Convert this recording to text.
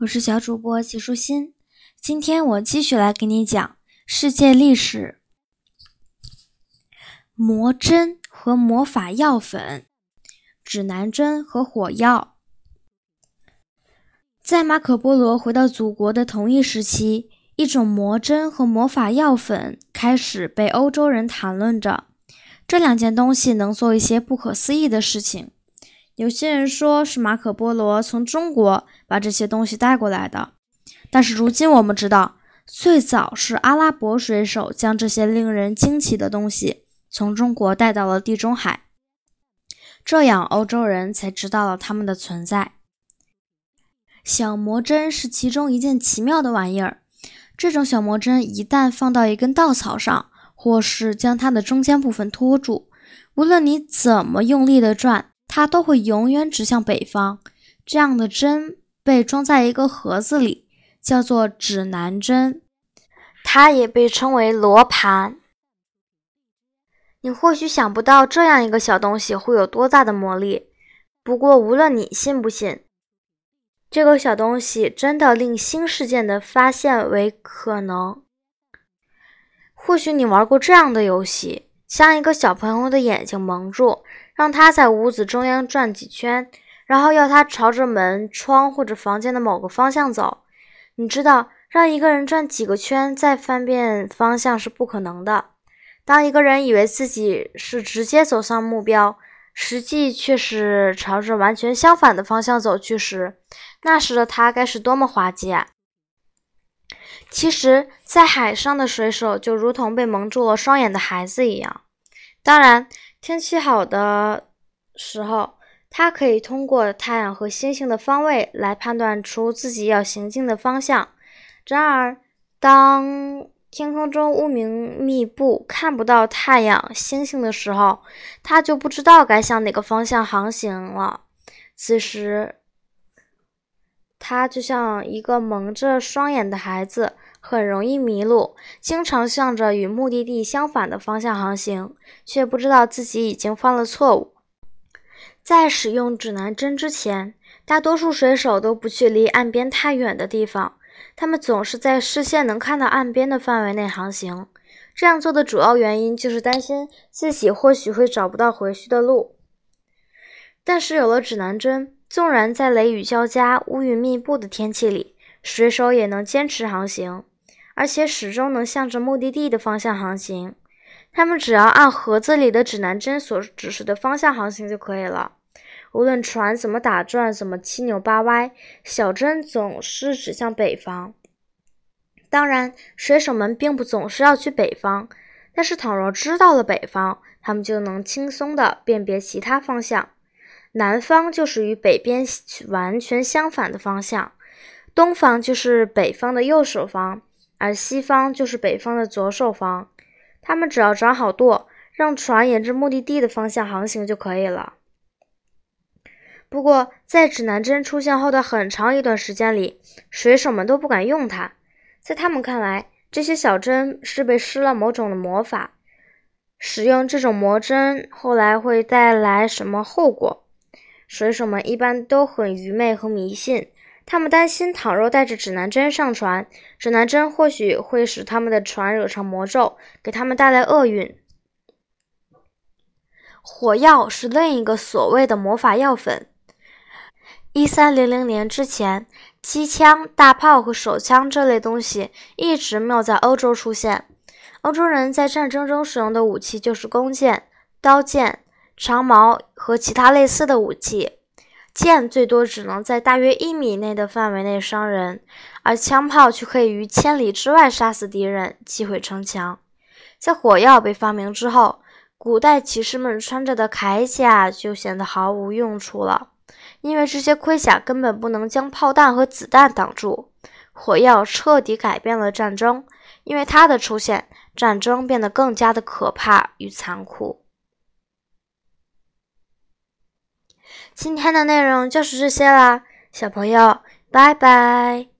我是小主播齐舒心，今天我继续来给你讲世界历史。魔针和魔法药粉，指南针和火药。在马可波罗回到祖国的同一时期，一种魔针和魔法药粉开始被欧洲人谈论着。这两件东西能做一些不可思议的事情。有些人说是马可波罗从中国把这些东西带过来的，但是如今我们知道，最早是阿拉伯水手将这些令人惊奇的东西从中国带到了地中海，这样欧洲人才知道了它们的存在。小魔针是其中一件奇妙的玩意儿，这种小魔针一旦放到一根稻草上，或是将它的中间部分托住，无论你怎么用力的转。它都会永远指向北方。这样的针被装在一个盒子里，叫做指南针，它也被称为罗盘。你或许想不到这样一个小东西会有多大的魔力，不过无论你信不信，这个小东西真的令新事件的发现为可能。或许你玩过这样的游戏，将一个小朋友的眼睛蒙住。让他在屋子中央转几圈，然后要他朝着门窗或者房间的某个方向走。你知道，让一个人转几个圈再翻遍方向是不可能的。当一个人以为自己是直接走向目标，实际却是朝着完全相反的方向走去时，那时的他该是多么滑稽啊！其实，在海上的水手就如同被蒙住了双眼的孩子一样。当然。天气好的时候，它可以通过太阳和星星的方位来判断出自己要行进的方向。然而，当天空中乌云密布，看不到太阳、星星的时候，它就不知道该向哪个方向航行了。此时，他就像一个蒙着双眼的孩子。很容易迷路，经常向着与目的地相反的方向航行，却不知道自己已经犯了错误。在使用指南针之前，大多数水手都不去离岸边太远的地方，他们总是在视线能看到岸边的范围内航行。这样做的主要原因就是担心自己或许会找不到回去的路。但是有了指南针，纵然在雷雨交加、乌云密布的天气里，水手也能坚持航行。而且始终能向着目的地的方向航行。他们只要按盒子里的指南针所指示的方向航行就可以了。无论船怎么打转，怎么七扭八歪，小针总是指向北方。当然，水手们并不总是要去北方，但是倘若知道了北方，他们就能轻松地辨别其他方向。南方就是与北边完全相反的方向，东方就是北方的右手方。而西方就是北方的左手方，他们只要掌好舵，让船沿着目的地的方向航行就可以了。不过，在指南针出现后的很长一段时间里，水手们都不敢用它，在他们看来，这些小针是被施了某种的魔法。使用这种魔针后来会带来什么后果？水手们一般都很愚昧和迷信。他们担心，倘若带着指南针上船，指南针或许会使他们的船惹上魔咒，给他们带来厄运。火药是另一个所谓的魔法药粉。一三零零年之前，机枪、大炮和手枪这类东西一直没有在欧洲出现。欧洲人在战争中使用的武器就是弓箭、刀剑、长矛和其他类似的武器。剑最多只能在大约一米内的范围内伤人，而枪炮却可以于千里之外杀死敌人，击毁城墙。在火药被发明之后，古代骑士们穿着的铠甲就显得毫无用处了，因为这些盔甲根本不能将炮弹和子弹挡住。火药彻底改变了战争，因为它的出现，战争变得更加的可怕与残酷。今天的内容就是这些啦，小朋友，拜拜。